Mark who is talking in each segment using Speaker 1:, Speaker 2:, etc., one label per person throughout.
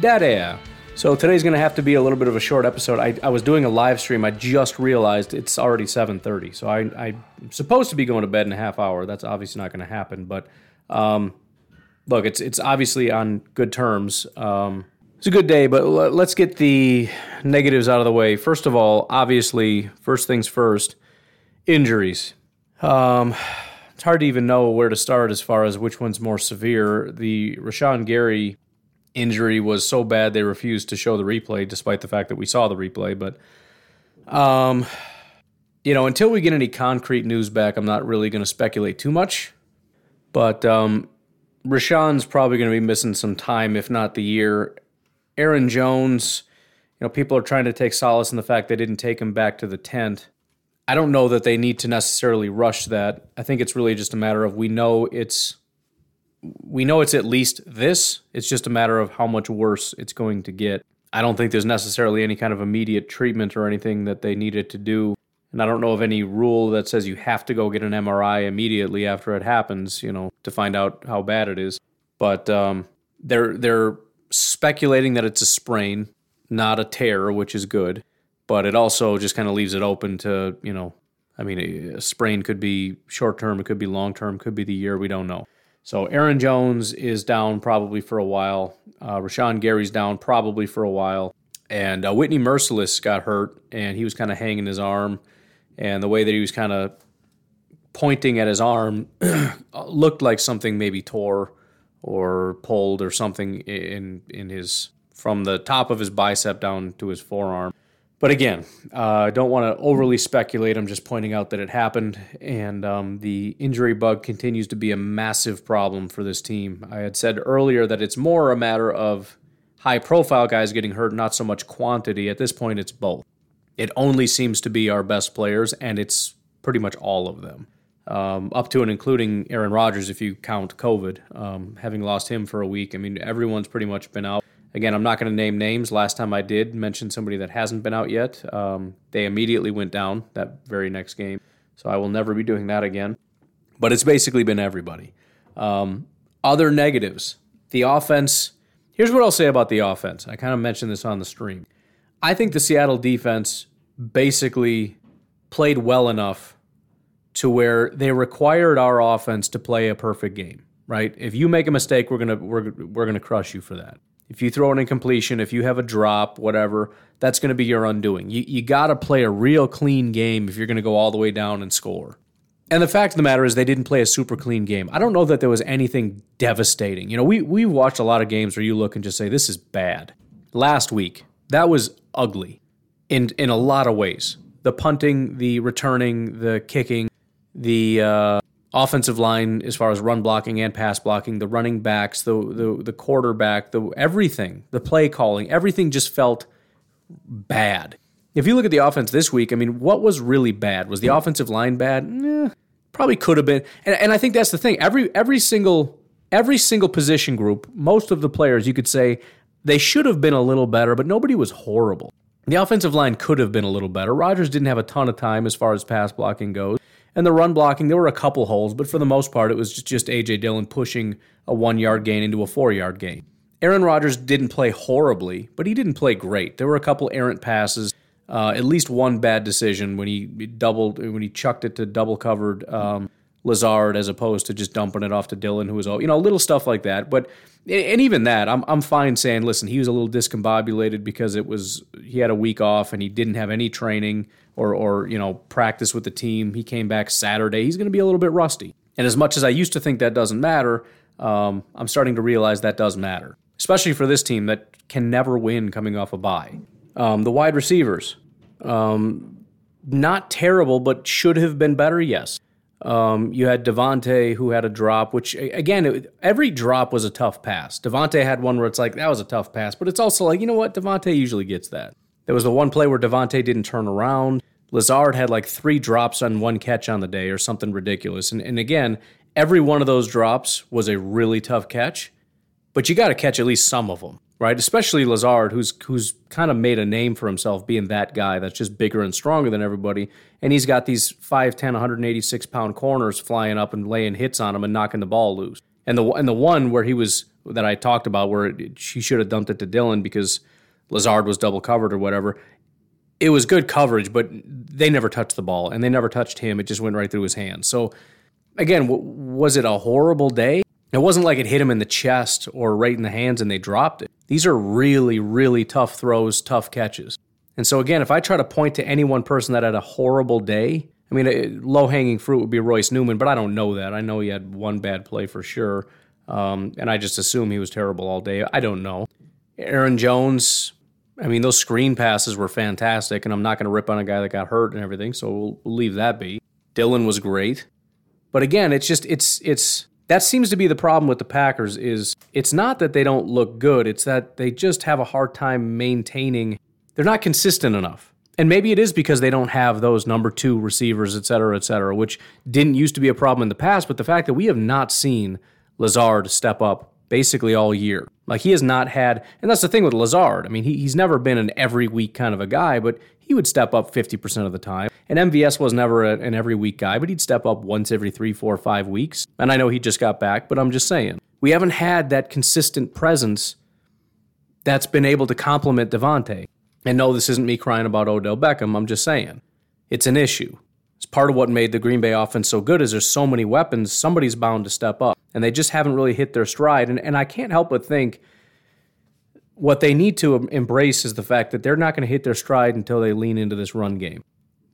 Speaker 1: daddy. So today's going to have to be a little bit of a short episode. I, I was doing a live stream. I just realized it's already 7.30. So I, I'm supposed to be going to bed in a half hour. That's obviously not going to happen. But um, look, it's, it's obviously on good terms. Um, it's a good day, but l- let's get the negatives out of the way. First of all, obviously, first things first, injuries. Um, it's hard to even know where to start as far as which one's more severe. The Rashan Gary injury was so bad they refused to show the replay, despite the fact that we saw the replay. But, um, you know, until we get any concrete news back, I'm not really going to speculate too much. But um, Rashan's probably going to be missing some time, if not the year. Aaron Jones, you know, people are trying to take solace in the fact they didn't take him back to the tent. I don't know that they need to necessarily rush that. I think it's really just a matter of we know it's we know it's at least this. It's just a matter of how much worse it's going to get. I don't think there's necessarily any kind of immediate treatment or anything that they needed to do. And I don't know of any rule that says you have to go get an MRI immediately after it happens, you know, to find out how bad it is. But um, they're they're speculating that it's a sprain, not a tear, which is good. But it also just kind of leaves it open to, you know, I mean, a sprain could be short term, it could be long term, could be the year, we don't know. So Aaron Jones is down probably for a while. Uh, Rashan Gary's down probably for a while. And uh, Whitney Mercilus got hurt, and he was kind of hanging his arm. And the way that he was kind of pointing at his arm looked like something maybe tore or pulled or something in in his from the top of his bicep down to his forearm. But again, uh, I don't want to overly speculate. I'm just pointing out that it happened, and um, the injury bug continues to be a massive problem for this team. I had said earlier that it's more a matter of high profile guys getting hurt, not so much quantity. At this point, it's both. It only seems to be our best players, and it's pretty much all of them um, up to and including Aaron Rodgers, if you count COVID, um, having lost him for a week. I mean, everyone's pretty much been out. Again, I'm not going to name names. Last time I did mention somebody that hasn't been out yet. Um, they immediately went down that very next game. So I will never be doing that again. But it's basically been everybody. Um, other negatives the offense. Here's what I'll say about the offense. I kind of mentioned this on the stream. I think the Seattle defense basically played well enough to where they required our offense to play a perfect game, right? If you make a mistake, we're gonna we're, we're gonna crush you for that. If you throw an incompletion, if you have a drop, whatever, that's gonna be your undoing. You you gotta play a real clean game if you're gonna go all the way down and score. And the fact of the matter is they didn't play a super clean game. I don't know that there was anything devastating. You know, we we watched a lot of games where you look and just say this is bad. Last week, that was ugly in in a lot of ways. The punting, the returning, the kicking, the uh, offensive line as far as run blocking and pass blocking, the running backs, the the, the quarterback, the everything, the play calling, everything just felt bad. If you look at the offense this week, I mean, what was really bad? Was the offensive line bad? Eh, probably could have been. And, and I think that's the thing. Every every single every single position group, most of the players, you could say they should have been a little better, but nobody was horrible. The offensive line could have been a little better. Rodgers didn't have a ton of time as far as pass blocking goes. And the run blocking, there were a couple holes, but for the most part, it was just A.J. Dillon pushing a one yard gain into a four yard gain. Aaron Rodgers didn't play horribly, but he didn't play great. There were a couple errant passes, uh, at least one bad decision when he doubled when he chucked it to double covered um, Lazard as opposed to just dumping it off to Dillon, who was all you know, little stuff like that. But and even that, I'm I'm fine saying, listen, he was a little discombobulated because it was he had a week off and he didn't have any training or or you know practice with the team. He came back Saturday. He's going to be a little bit rusty. And as much as I used to think that doesn't matter, um, I'm starting to realize that does matter, especially for this team that can never win coming off a bye. Um, the wide receivers, um, not terrible, but should have been better. Yes. Um, you had Davante who had a drop, which again, it, every drop was a tough pass. Davante had one where it's like that was a tough pass, but it's also like you know what, Davante usually gets that. There was the one play where Davante didn't turn around. Lazard had like three drops on one catch on the day or something ridiculous. And, and again, every one of those drops was a really tough catch, but you got to catch at least some of them, right? Especially Lazard, who's who's kind of made a name for himself being that guy that's just bigger and stronger than everybody. And he's got these 5'10, 186 pound corners flying up and laying hits on him and knocking the ball loose. And the and the one where he was that I talked about where she should have dumped it to Dillon because Lazard was double covered or whatever it was good coverage, but they never touched the ball and they never touched him. It just went right through his hands. So, again, was it a horrible day? It wasn't like it hit him in the chest or right in the hands and they dropped it. These are really, really tough throws, tough catches. And so, again, if I try to point to any one person that had a horrible day, I mean, low hanging fruit would be Royce Newman, but I don't know that. I know he had one bad play for sure. Um, and I just assume he was terrible all day. I don't know. Aaron Jones, I mean, those screen passes were fantastic, and I'm not going to rip on a guy that got hurt and everything, so we'll, we'll leave that be. Dillon was great, but again, it's just it's it's that seems to be the problem with the Packers is it's not that they don't look good, it's that they just have a hard time maintaining. They're not consistent enough. And maybe it is because they don't have those number two receivers, et cetera, et cetera, which didn't used to be a problem in the past. But the fact that we have not seen Lazard step up basically all year. Like he has not had, and that's the thing with Lazard. I mean, he, he's never been an every week kind of a guy, but he would step up 50% of the time. And MVS was never a, an every week guy, but he'd step up once every three, four, five weeks. And I know he just got back, but I'm just saying. We haven't had that consistent presence that's been able to complement Davante. And no, this isn't me crying about Odell Beckham. I'm just saying it's an issue. It's part of what made the Green Bay offense so good is there's so many weapons, somebody's bound to step up. And they just haven't really hit their stride. And, and I can't help but think what they need to embrace is the fact that they're not going to hit their stride until they lean into this run game.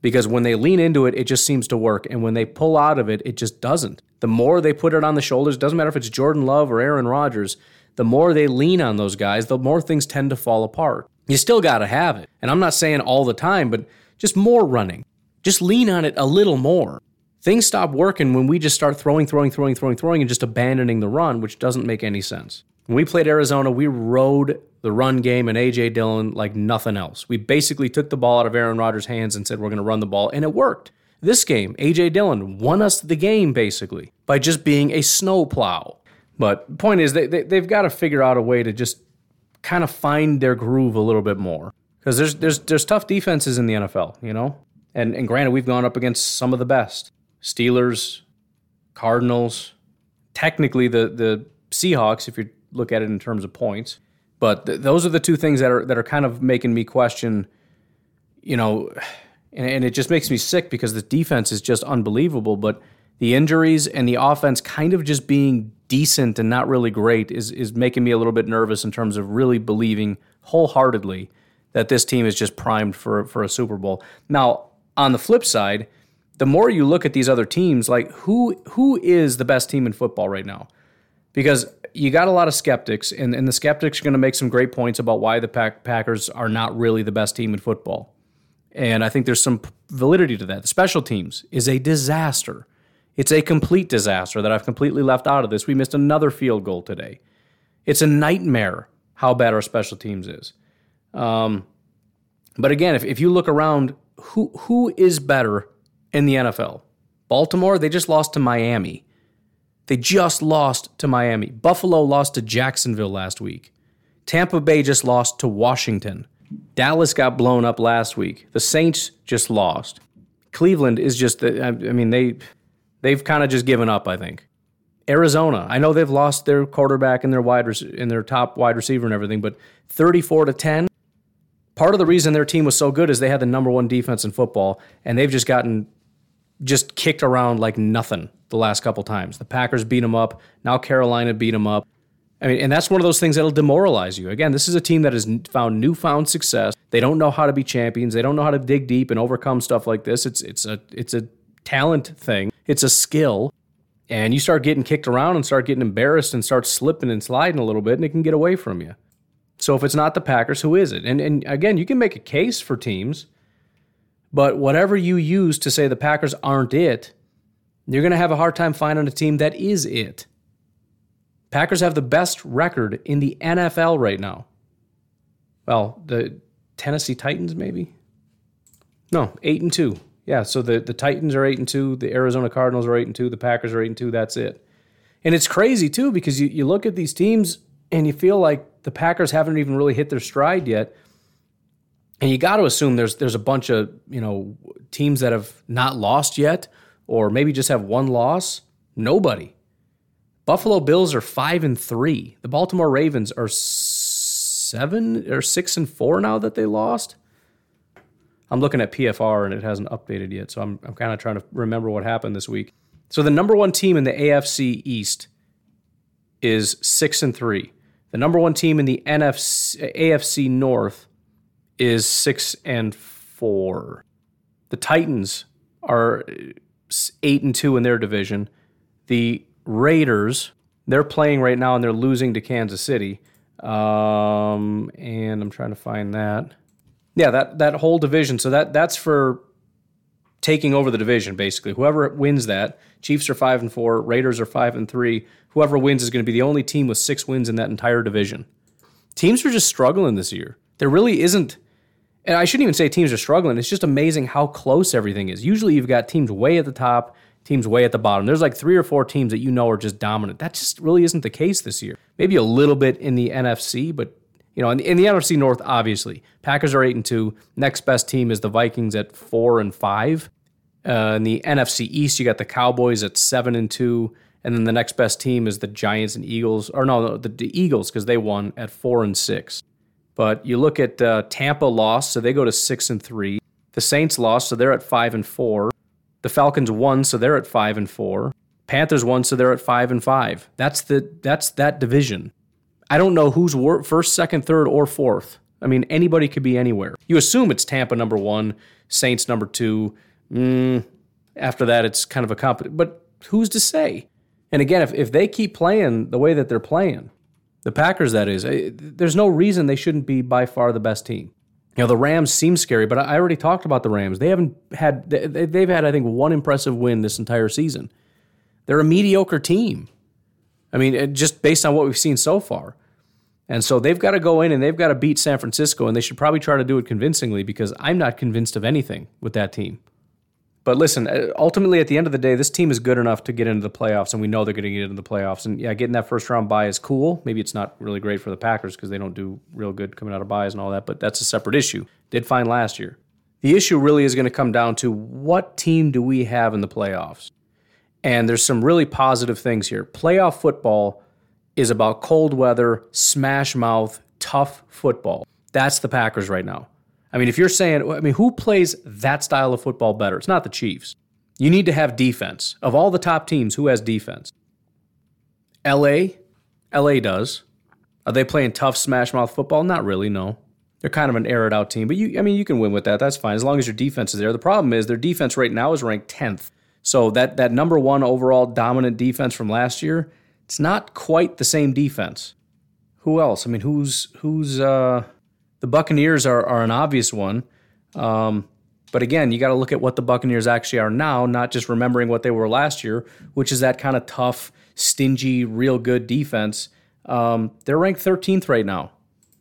Speaker 1: Because when they lean into it, it just seems to work. And when they pull out of it, it just doesn't. The more they put it on the shoulders, doesn't matter if it's Jordan Love or Aaron Rodgers, the more they lean on those guys, the more things tend to fall apart. You still got to have it. And I'm not saying all the time, but just more running, just lean on it a little more. Things stop working when we just start throwing, throwing, throwing, throwing, throwing, and just abandoning the run, which doesn't make any sense. When we played Arizona, we rode the run game and A.J. Dillon like nothing else. We basically took the ball out of Aaron Rodgers' hands and said, we're going to run the ball, and it worked. This game, A.J. Dillon won us the game basically by just being a snowplow. But point is, they, they, they've got to figure out a way to just kind of find their groove a little bit more. Because there's, there's, there's tough defenses in the NFL, you know? And, and granted, we've gone up against some of the best Steelers, Cardinals, technically the, the Seahawks, if you look at it in terms of points. But th- those are the two things that are, that are kind of making me question, you know, and, and it just makes me sick because the defense is just unbelievable. But the injuries and the offense kind of just being decent and not really great is, is making me a little bit nervous in terms of really believing wholeheartedly that this team is just primed for, for a Super Bowl. Now, on the flip side, the more you look at these other teams, like who who is the best team in football right now? Because you got a lot of skeptics, and, and the skeptics are going to make some great points about why the Pack, Packers are not really the best team in football. And I think there's some validity to that. The special teams is a disaster. It's a complete disaster that I've completely left out of this. We missed another field goal today. It's a nightmare how bad our special teams is. Um, but again, if, if you look around who who is better in the NFL? Baltimore, they just lost to Miami. They just lost to Miami. Buffalo lost to Jacksonville last week. Tampa Bay just lost to Washington. Dallas got blown up last week. The Saints just lost. Cleveland is just I mean they they've kind of just given up, I think. Arizona, I know they've lost their quarterback and their wide and their top wide receiver and everything, but 34 to 10, part of the reason their team was so good is they had the number one defense in football, and they've just gotten just kicked around like nothing the last couple times. The Packers beat them up. Now Carolina beat them up. I mean, and that's one of those things that'll demoralize you. Again, this is a team that has found newfound success. They don't know how to be champions. They don't know how to dig deep and overcome stuff like this. It's it's a it's a talent thing. It's a skill. And you start getting kicked around and start getting embarrassed and start slipping and sliding a little bit, and it can get away from you. So if it's not the Packers, who is it? And and again, you can make a case for teams, but whatever you use to say the Packers aren't it, you're going to have a hard time finding a team that is it. Packers have the best record in the NFL right now. Well, the Tennessee Titans, maybe? No, eight and two. Yeah, so the, the Titans are eight and two, the Arizona Cardinals are eight and two, the Packers are eight and two. That's it. And it's crazy too because you, you look at these teams and you feel like the Packers haven't even really hit their stride yet. And you got to assume there's there's a bunch of you know teams that have not lost yet, or maybe just have one loss. Nobody. Buffalo Bills are five and three. The Baltimore Ravens are seven or six and four now that they lost. I'm looking at PFR and it hasn't updated yet, so I'm I'm kind of trying to remember what happened this week. So the number one team in the AFC East is six and three. The number one team in the NFC AFC North is six and four. The Titans are eight and two in their division. The Raiders, they're playing right now and they're losing to Kansas City. Um, and I'm trying to find that. Yeah, that that whole division. So that that's for taking over the division basically. Whoever wins that, Chiefs are 5 and 4, Raiders are 5 and 3. Whoever wins is going to be the only team with 6 wins in that entire division. Teams are just struggling this year. There really isn't and I shouldn't even say teams are struggling. It's just amazing how close everything is. Usually you've got teams way at the top, teams way at the bottom. There's like three or four teams that you know are just dominant. That just really isn't the case this year. Maybe a little bit in the NFC, but you know, in the, in the NFC North, obviously, Packers are eight and two. Next best team is the Vikings at four and five. Uh, in the NFC East, you got the Cowboys at seven and two, and then the next best team is the Giants and Eagles, or no, the, the Eagles because they won at four and six. But you look at uh, Tampa lost, so they go to six and three. The Saints lost, so they're at five and four. The Falcons won, so they're at five and four. Panthers won, so they're at five and five. That's the that's that division. I don't know who's wor- first, second, third, or fourth. I mean, anybody could be anywhere. You assume it's Tampa number one, Saints number two. Mm, after that, it's kind of a comp. But who's to say? And again, if, if they keep playing the way that they're playing, the Packers, that is. Eh, there's no reason they shouldn't be by far the best team. You know, the Rams seem scary, but I already talked about the Rams. They haven't had, they've had, I think, one impressive win this entire season. They're a mediocre team. I mean, eh, just based on what we've seen so far. And so they've got to go in and they've got to beat San Francisco, and they should probably try to do it convincingly because I'm not convinced of anything with that team. But listen, uh, ultimately, at the end of the day, this team is good enough to get into the playoffs, and we know they're going to get into the playoffs. And yeah, getting that first round bye is cool. Maybe it's not really great for the Packers because they don't do real good coming out of byes and all that, but that's a separate issue. Did fine last year. The issue really is going to come down to what team do we have in the playoffs? And there's some really positive things here. Playoff football is about cold weather, smash mouth, tough football. That's the Packers right now. I mean, if you're saying, I mean, who plays that style of football better? It's not the Chiefs. You need to have defense. Of all the top teams, who has defense? LA? LA does. Are they playing tough smash mouth football? Not really, no. They're kind of an aired out team, but you I mean you can win with that. That's fine as long as your defense is there. The problem is their defense right now is ranked 10th. So that that number 1 overall dominant defense from last year, it's not quite the same defense. Who else? I mean, who's who's uh the Buccaneers are, are an obvious one. Um, but again, you got to look at what the Buccaneers actually are now, not just remembering what they were last year, which is that kind of tough, stingy, real good defense. Um, they're ranked 13th right now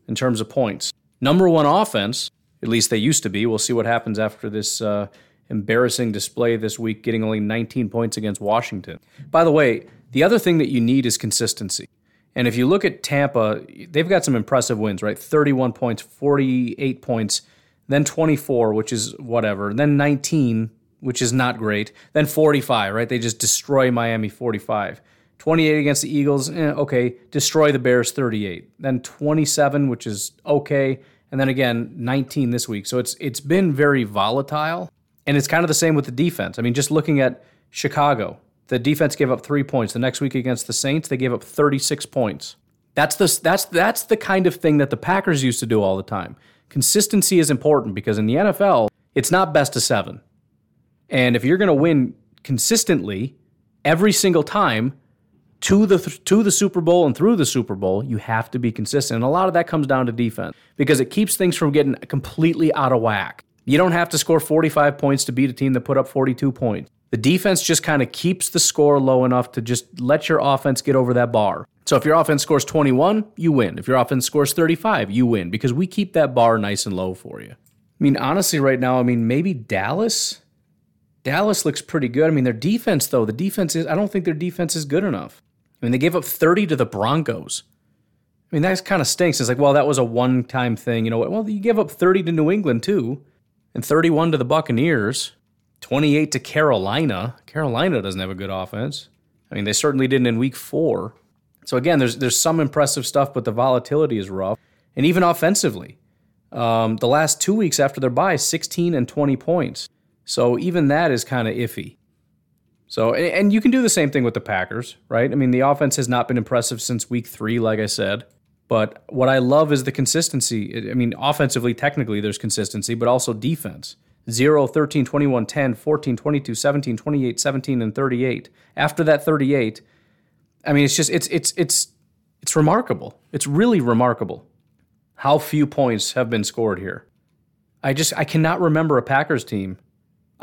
Speaker 1: in terms of points. Number one offense, at least they used to be. We'll see what happens after this uh, embarrassing display this week, getting only 19 points against Washington. By the way, the other thing that you need is consistency. And if you look at Tampa, they've got some impressive wins, right? 31 points, 48 points, then 24, which is whatever, then 19, which is not great, then 45, right? They just destroy Miami 45. 28 against the Eagles, eh, okay. Destroy the Bears 38. Then 27, which is okay, and then again 19 this week. So it's it's been very volatile. And it's kind of the same with the defense. I mean, just looking at Chicago, the defense gave up three points. The next week against the Saints, they gave up 36 points. That's the, that's, that's the kind of thing that the Packers used to do all the time. Consistency is important because in the NFL, it's not best of seven. And if you're going to win consistently every single time to the to the Super Bowl and through the Super Bowl, you have to be consistent. And a lot of that comes down to defense because it keeps things from getting completely out of whack. You don't have to score 45 points to beat a team that put up 42 points. The defense just kind of keeps the score low enough to just let your offense get over that bar. So if your offense scores 21, you win. If your offense scores 35, you win because we keep that bar nice and low for you. I mean, honestly, right now, I mean, maybe Dallas. Dallas looks pretty good. I mean, their defense, though, the defense is, I don't think their defense is good enough. I mean, they gave up 30 to the Broncos. I mean, that kind of stinks. It's like, well, that was a one time thing. You know? Well, you gave up 30 to New England, too, and 31 to the Buccaneers, 28 to Carolina. Carolina doesn't have a good offense. I mean, they certainly didn't in week four. So, again, there's, there's some impressive stuff, but the volatility is rough. And even offensively, um, the last two weeks after their bye, 16 and 20 points. So even that is kind of iffy. So, and you can do the same thing with the Packers, right? I mean, the offense has not been impressive since week three, like I said. But what I love is the consistency. I mean, offensively, technically, there's consistency, but also defense 0, 13, 21, 10, 14, 22, 17, 28, 17, and 38. After that 38, I mean, it's just, it's, it's, it's, it's remarkable. It's really remarkable how few points have been scored here. I just, I cannot remember a Packers team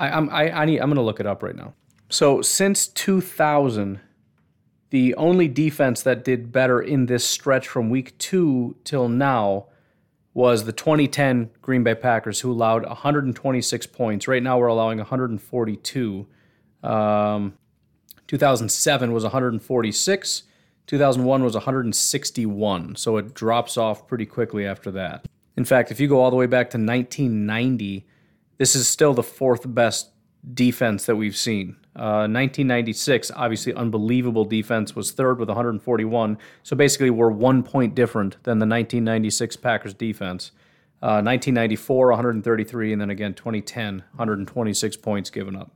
Speaker 1: I, I'm I, I need I'm gonna look it up right now. So since 2000, the only defense that did better in this stretch from week two till now was the 2010 Green Bay Packers, who allowed 126 points. Right now, we're allowing 142. Um, 2007 was 146. 2001 was 161. So it drops off pretty quickly after that. In fact, if you go all the way back to 1990, this is still the fourth best defense that we've seen. Uh, 1996, obviously unbelievable defense, was third with 141. So basically, we're one point different than the 1996 Packers defense. Uh, 1994, 133, and then again 2010, 126 points given up.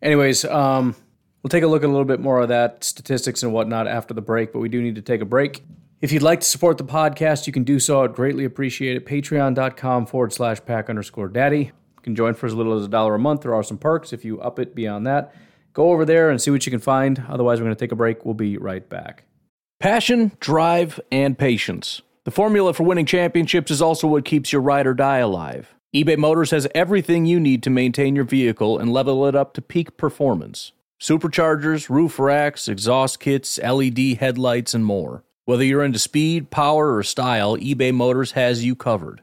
Speaker 1: Anyways, um, we'll take a look at a little bit more of that statistics and whatnot after the break, but we do need to take a break. If you'd like to support the podcast, you can do so. I'd greatly appreciate it. Patreon.com forward slash pack underscore daddy. You can join for as little as a dollar a month. There are some perks if you up it beyond that. Go over there and see what you can find. Otherwise, we're going to take a break. We'll be right back.
Speaker 2: Passion, drive, and patience. The formula for winning championships is also what keeps your ride or die alive. eBay Motors has everything you need to maintain your vehicle and level it up to peak performance superchargers, roof racks, exhaust kits, LED headlights, and more. Whether you're into speed, power, or style, eBay Motors has you covered.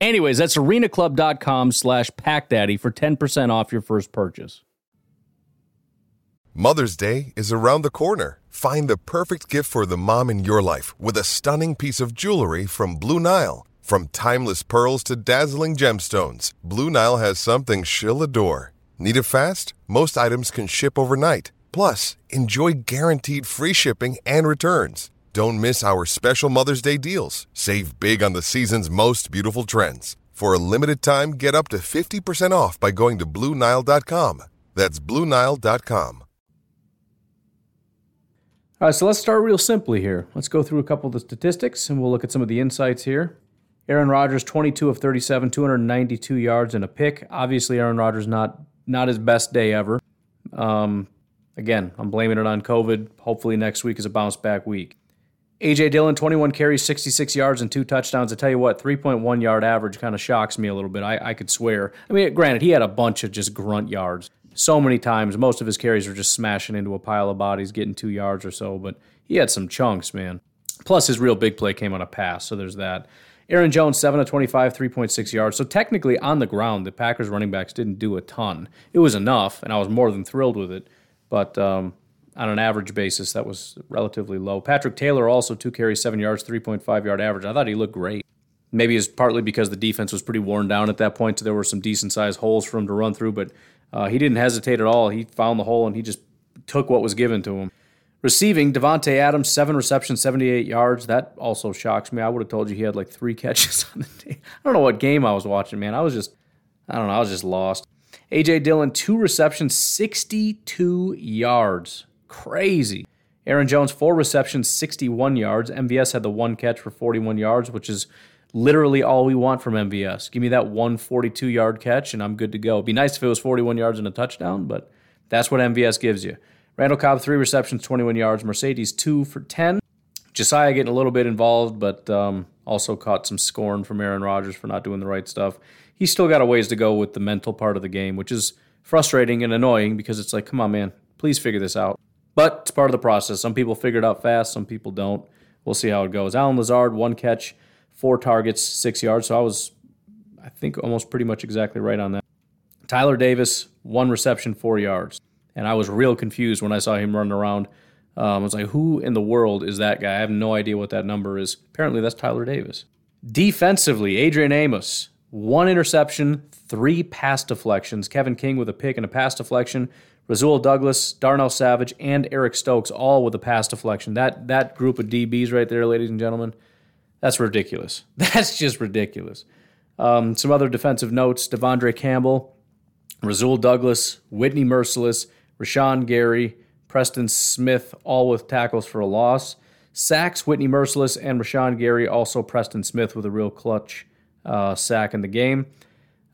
Speaker 2: Anyways, that's arenaclub.com slash packdaddy for 10% off your first purchase.
Speaker 3: Mother's Day is around the corner. Find the perfect gift for the mom in your life with a stunning piece of jewelry from Blue Nile. From timeless pearls to dazzling gemstones, Blue Nile has something she'll adore. Need it fast? Most items can ship overnight. Plus, enjoy guaranteed free shipping and returns. Don't miss our special Mother's Day deals. Save big on the season's most beautiful trends. For a limited time, get up to 50% off by going to Bluenile.com. That's Bluenile.com.
Speaker 1: All right, so let's start real simply here. Let's go through a couple of the statistics and we'll look at some of the insights here. Aaron Rodgers, 22 of 37, 292 yards and a pick. Obviously, Aaron Rodgers not not his best day ever. Um, again, I'm blaming it on COVID. Hopefully, next week is a bounce back week. AJ Dillon, 21 carries, 66 yards, and two touchdowns. I tell you what, 3.1 yard average kind of shocks me a little bit. I, I could swear. I mean, granted, he had a bunch of just grunt yards so many times. Most of his carries were just smashing into a pile of bodies, getting two yards or so, but he had some chunks, man. Plus, his real big play came on a pass, so there's that. Aaron Jones, 7 of 25, 3.6 yards. So technically, on the ground, the Packers running backs didn't do a ton. It was enough, and I was more than thrilled with it. But um, on an average basis, that was relatively low. Patrick Taylor also two carries, seven yards, 3.5 yard average. I thought he looked great. Maybe it's partly because the defense was pretty worn down at that point, so there were some decent sized holes for him to run through, but uh, he didn't hesitate at all. He found the hole and he just took what was given to him. Receiving, Davante Adams, seven receptions, 78 yards. That also shocks me. I would have told you he had like three catches on the day. I don't know what game I was watching, man. I was just, I don't know, I was just lost. A.J. Dillon, two receptions, 62 yards. Crazy. Aaron Jones, four receptions, 61 yards. MVS had the one catch for 41 yards, which is literally all we want from MVS. Give me that one 42 yard catch, and I'm good to go. It'd be nice if it was 41 yards and a touchdown, but that's what MVS gives you. Randall Cobb, three receptions, 21 yards. Marcedes, two for 10. Josiah getting a little bit involved, but um, also caught some scorn from Aaron Rodgers for not doing the right stuff. He's still got a ways to go with the mental part of the game, which is frustrating and annoying because it's like, come on, man, please figure this out. But it's part of the process. Some people figure it out fast, some people don't. We'll see how it goes. Allen Lazard, one catch, four targets, six yards. So I was, I think, almost pretty much exactly right on that. Tyler Davis, one reception, four yards. And I was real confused when I saw him running around. Um, I was like, who in the world is that guy? I have no idea what that number is. Apparently, that's Tyler Davis. Defensively, Adrian Amos, one interception, three pass deflections. Kevin King with a pick and a pass deflection. Rasul Douglas, Darnell Savage, and Eric Stokes all with a pass deflection. That that group of DBs right there, ladies and gentlemen, that's ridiculous. That's just ridiculous. Um, some other defensive notes: De'Vondre Campbell, Rasul Douglas, Whitney Mercilus, Rashan Gary, Preston Smith, all with tackles for a loss. Sacks: Whitney Mercilus and Rashan Gary. Also Preston Smith with a real clutch uh, sack in the game.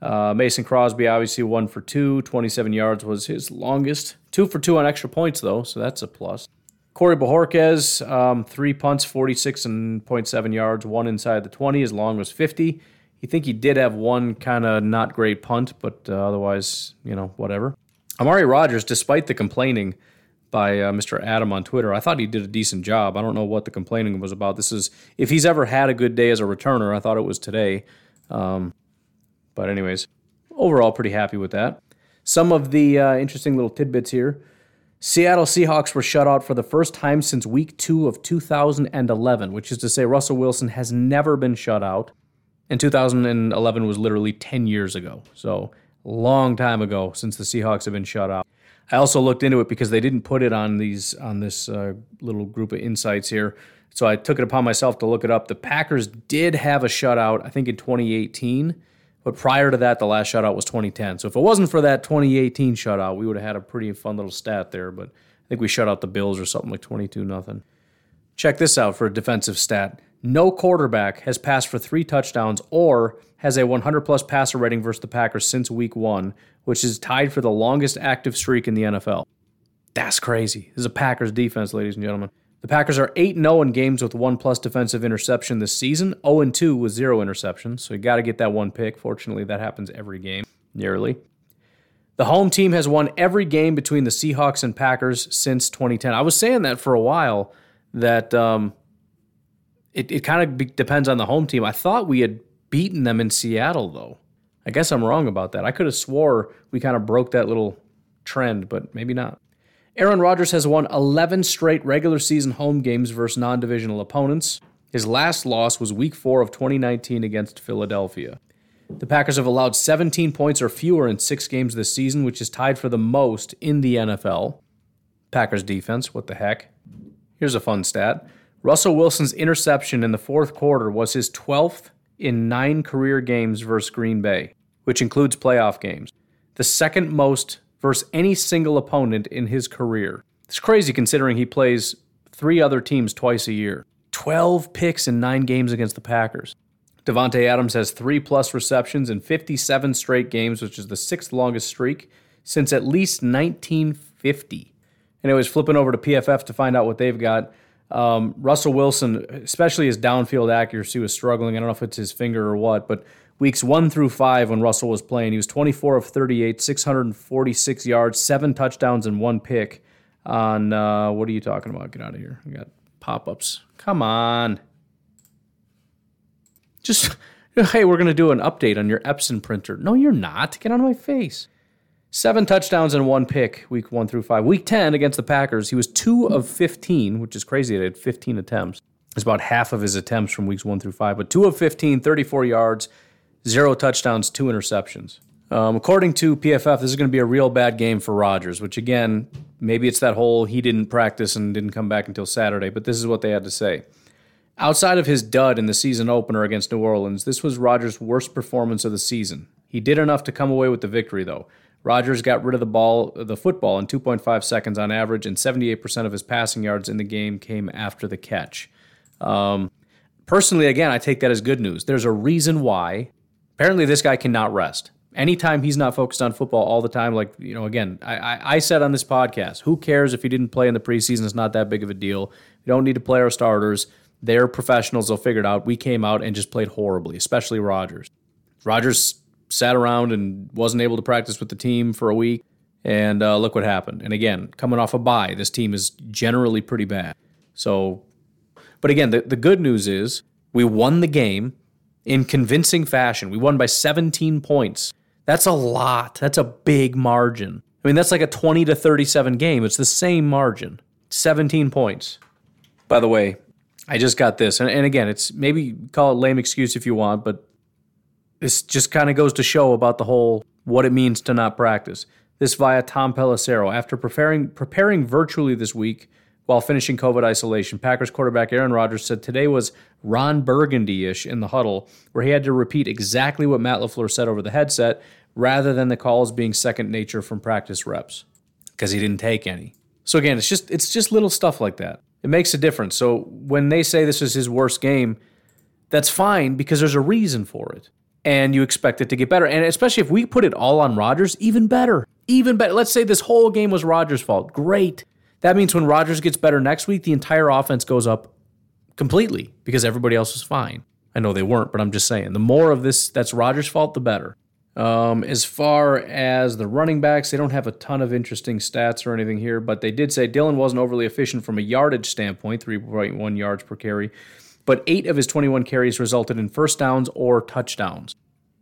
Speaker 1: Uh, Mason Crosby, obviously, one for two. 27 yards was his longest. Two for two on extra points, though, so that's a plus. Corey Bojorquez, um, three punts, 46.7 yards, one inside the 20, as long as 50. You think he did have one kind of not great punt, but uh, otherwise, you know, whatever. Amari Rodgers, despite the complaining by uh, Mr. Adam on Twitter, I thought he did a decent job. I don't know what the complaining was about. This is, if he's ever had a good day as a returner, I thought it was today. Um, but, anyways, overall, pretty happy with that. Some of the uh, interesting little tidbits here. Seattle Seahawks were shut out for the first time since week two of 2011, which is to say, Russell Wilson has never been shut out. And 2011 was literally 10 years ago. So, long time ago since the Seahawks have been shut out. I also looked into it because they didn't put it on these on this uh, little group of insights here. So I took it upon myself to look it up. The Packers did have a shutout, I think in 2018 but prior to that, the last shutout was 2010. So if it wasn't for that 2018 shutout, we would have had a pretty fun little stat there. But I think we shut out the Bills or something like 22 nothing. Check this out for a defensive stat. No quarterback has passed for three touchdowns or has a 100 plus passer rating versus the Packers since week one, which is tied for the longest active streak in the NFL. That's crazy. This is a Packers defense, ladies and gentlemen. The Packers are 8 0 in games with one plus defensive interception this season, 0 2 with zero interceptions. So you got to get that one pick. Fortunately, that happens every game, nearly. The home team has won every game between the Seahawks and Packers since 2010. I was saying that for a while, that um, it, it kind of be- depends on the home team. I thought we had beaten them in Seattle, though. I guess I'm wrong about that. I could have swore we kind of broke that little trend, but maybe not. Aaron Rodgers has won 11 straight regular season home games versus non divisional opponents. His last loss was week four of 2019 against Philadelphia. The Packers have allowed 17 points or fewer in six games this season, which is tied for the most in the NFL. Packers defense, what the heck? Here's a fun stat Russell Wilson's interception in the fourth quarter was his 12th in nine career games versus Green Bay, which includes playoff games. The second most versus any single opponent in his career. It's crazy considering he plays three other teams twice a year. 12 picks in nine games against the Packers. Davante Adams has three plus receptions in 57 straight games, which is the sixth longest streak since at least 1950. And I was flipping over to PFF to find out what they've got. Um, Russell Wilson, especially his downfield accuracy, was struggling. I don't know if it's his finger or what, but weeks one through five when Russell was playing, he was 24 of 38, 646 yards, seven touchdowns, and one pick on uh, what are you talking about? Get out of here. I got pop ups. Come on. Just, hey, we're going to do an update on your Epson printer. No, you're not. Get out of my face. Seven touchdowns and one pick, week one through five. Week 10 against the Packers, he was two of 15, which is crazy. He had 15 attempts. It's about half of his attempts from weeks one through five, but two of 15, 34 yards, zero touchdowns, two interceptions. Um, according to PFF, this is going to be a real bad game for Rodgers, which again, maybe it's that whole he didn't practice and didn't come back until Saturday, but this is what they had to say. Outside of his dud in the season opener against New Orleans, this was Rodgers' worst performance of the season. He did enough to come away with the victory, though. Rodgers got rid of the ball, the football, in 2.5 seconds on average, and 78% of his passing yards in the game came after the catch. Um, personally, again, I take that as good news. There's a reason why. Apparently, this guy cannot rest. Anytime he's not focused on football all the time, like, you know, again, I, I, I said on this podcast, who cares if he didn't play in the preseason? It's not that big of a deal. We don't need to play our starters. They're professionals. They'll figure it out. We came out and just played horribly, especially Rodgers. Rodgers sat around and wasn't able to practice with the team for a week. And uh, look what happened. And again, coming off a bye, this team is generally pretty bad. So, but again, the, the good news is we won the game in convincing fashion. We won by 17 points. That's a lot. That's a big margin. I mean, that's like a 20 to 37 game. It's the same margin 17 points. By the way, I just got this. And, and again, it's maybe call it lame excuse if you want, but this just kind of goes to show about the whole what it means to not practice. This via Tom Pelissero. After preparing preparing virtually this week while finishing COVID isolation, Packers quarterback Aaron Rodgers said today was Ron Burgundy-ish in the huddle, where he had to repeat exactly what Matt LaFleur said over the headset, rather than the calls being second nature from practice reps, because he didn't take any. So again, it's just it's just little stuff like that. It makes a difference. So when they say this is his worst game, that's fine because there's a reason for it and you expect it to get better. And especially if we put it all on Rodgers, even better. Even better. Let's say this whole game was Rodgers' fault. Great. That means when Rodgers gets better next week, the entire offense goes up completely because everybody else was fine. I know they weren't, but I'm just saying the more of this that's Rodgers' fault, the better. Um, as far as the running backs, they don't have a ton of interesting stats or anything here, but they did say Dillon wasn't overly efficient from a yardage standpoint, 3.1 yards per carry but eight of his 21 carries resulted in first downs or touchdowns.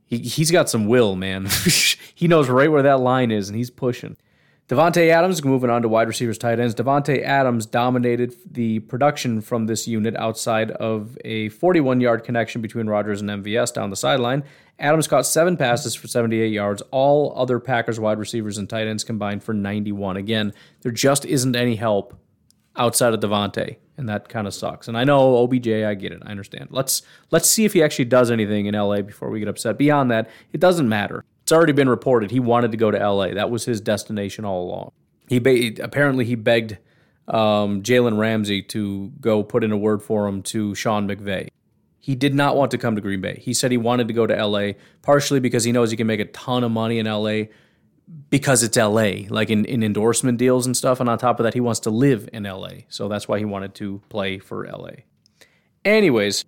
Speaker 1: He, he's got some will, man. he knows right where that line is, and he's pushing. Davante Adams, moving on to wide receivers, tight ends. Davante Adams dominated the production from this unit outside of a 41 yard connection between Rodgers and MVS down the sideline. Adams caught seven passes for 78 yards. All other Packers wide receivers and tight ends combined for 91. Again, there just isn't any help outside of Davante, and that kind of sucks. And I know OBJ, I get it, I understand. Let's let's see if he actually does anything in LA before we get upset. Beyond that, it doesn't matter. It's already been reported he wanted to go to LA. That was his destination all along. He ba- apparently he begged um, Jalen Ramsey to go put in a word for him to Sean McVay. He did not want to come to Green Bay. He said he wanted to go to LA, partially because he knows he can make a ton of money in LA because it's LA, like in, in endorsement deals and stuff. And on top of that, he wants to live in LA. So that's why he wanted to play for LA. Anyways,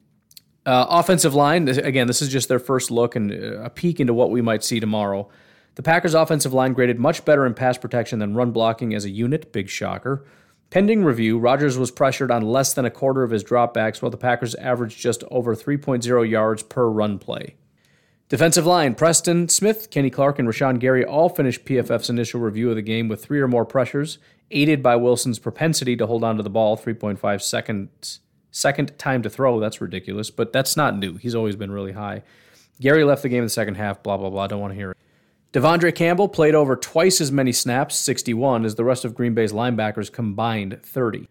Speaker 1: uh, offensive line, again, this is just their first look and uh, a peek into what we might see tomorrow. The Packers' offensive line graded much better in pass protection than run blocking as a unit, big shocker. Pending review, Rodgers was pressured on less than a quarter of his dropbacks, while the Packers averaged just over 3.0 yards per run play. Defensive line Preston Smith, Kenny Clark, and Rashan Gary all finished PFF's initial review of the game with three or more pressures, aided by Wilson's propensity to hold on to the ball 3.5 seconds. Second time to throw, that's ridiculous, but that's not new. He's always been really high. Gary left the game in the second half, blah, blah, blah. Don't want to hear it. De'Vondre Campbell played over twice as many snaps, 61, as the rest of Green Bay's linebackers combined, 30.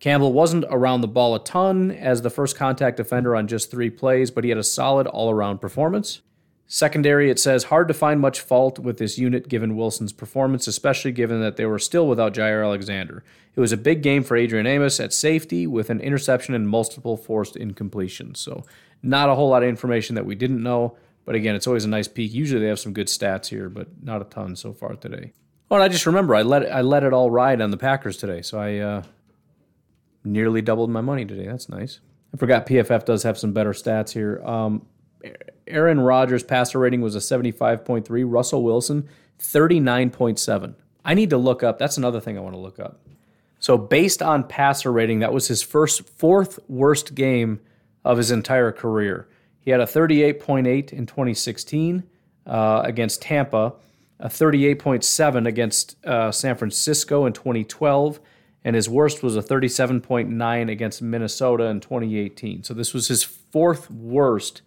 Speaker 1: Campbell wasn't around the ball a ton as the first contact defender on just three plays, but he had a solid all around performance. Secondary, it says hard to find much fault with this unit given Wilson's performance, especially given that they were still without Jaire Alexander. It was a big game for Adrian Amos at safety with an interception and multiple forced incompletions. So, not a whole lot of information that we didn't know, but again, it's always a nice peek. Usually they have some good stats here, but not a ton so far today. Oh, and I just remember I let I let it all ride on the Packers today, so I uh, nearly doubled my money today. That's nice. I forgot PFF does have some better stats here. Um, Aaron Rodgers' passer rating was a 75.3. Russell Wilson, 39.7. I need to look up. That's another thing I want to look up. So, based on passer rating, that was his first, fourth worst game of his entire career. He had a 38.8 in 2016 uh, against Tampa, a 38.7 against uh, San Francisco in 2012, and his worst was a 37.9 against Minnesota in 2018. So, this was his fourth worst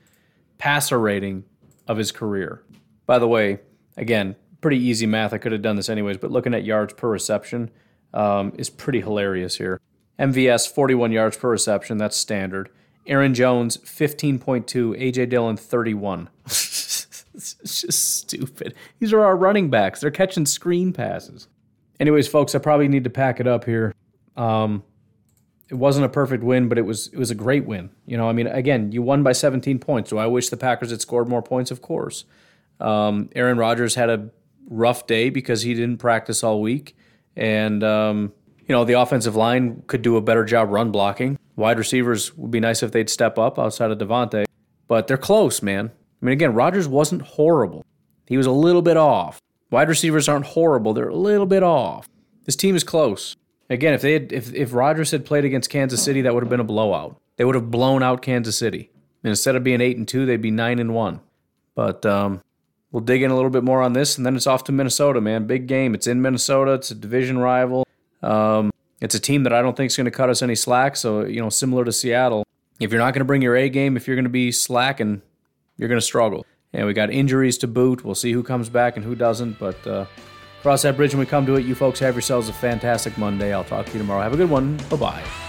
Speaker 1: passer rating of his career. By the way, again, pretty easy math. I could have done this anyways, but looking at yards per reception um, is pretty hilarious here. MVS, 41 yards per reception. That's standard. Aaron Jones, 15.2. AJ Dillon, 31. it's just stupid. These are our running backs. They're catching screen passes. Anyways, folks, I probably need to pack it up here. Um, it wasn't a perfect win, but it was it was a great win. You know, I mean, again, you won by 17 points. Do I wish the Packers had scored more points? Of course. Um, Aaron Rodgers had a rough day because he didn't practice all week, and um, you know the offensive line could do a better job run blocking. Wide receivers would be nice if they'd step up outside of Davante, but they're close, man. I mean, again, Rodgers wasn't horrible. He was a little bit off. Wide receivers aren't horrible; they're a little bit off. This team is close. Again, if they had, if if Rodgers had played against Kansas City, that would have been a blowout. They would have blown out Kansas City. And instead of being eight and two, they'd be nine and one. But um, we'll dig in a little bit more on this, and then it's off to Minnesota, man. Big game. It's in Minnesota. It's a division rival. Um, it's a team that I don't think is going to cut us any slack. So you know, similar to Seattle, if you're not going to bring your A game, if you're going to be slacking, you're going to struggle. And we got injuries to boot. We'll see who comes back and who doesn't. But uh, cross that bridge when we come to it. You folks have yourselves a fantastic Monday. I'll talk to you tomorrow. Have a good one. Bye bye.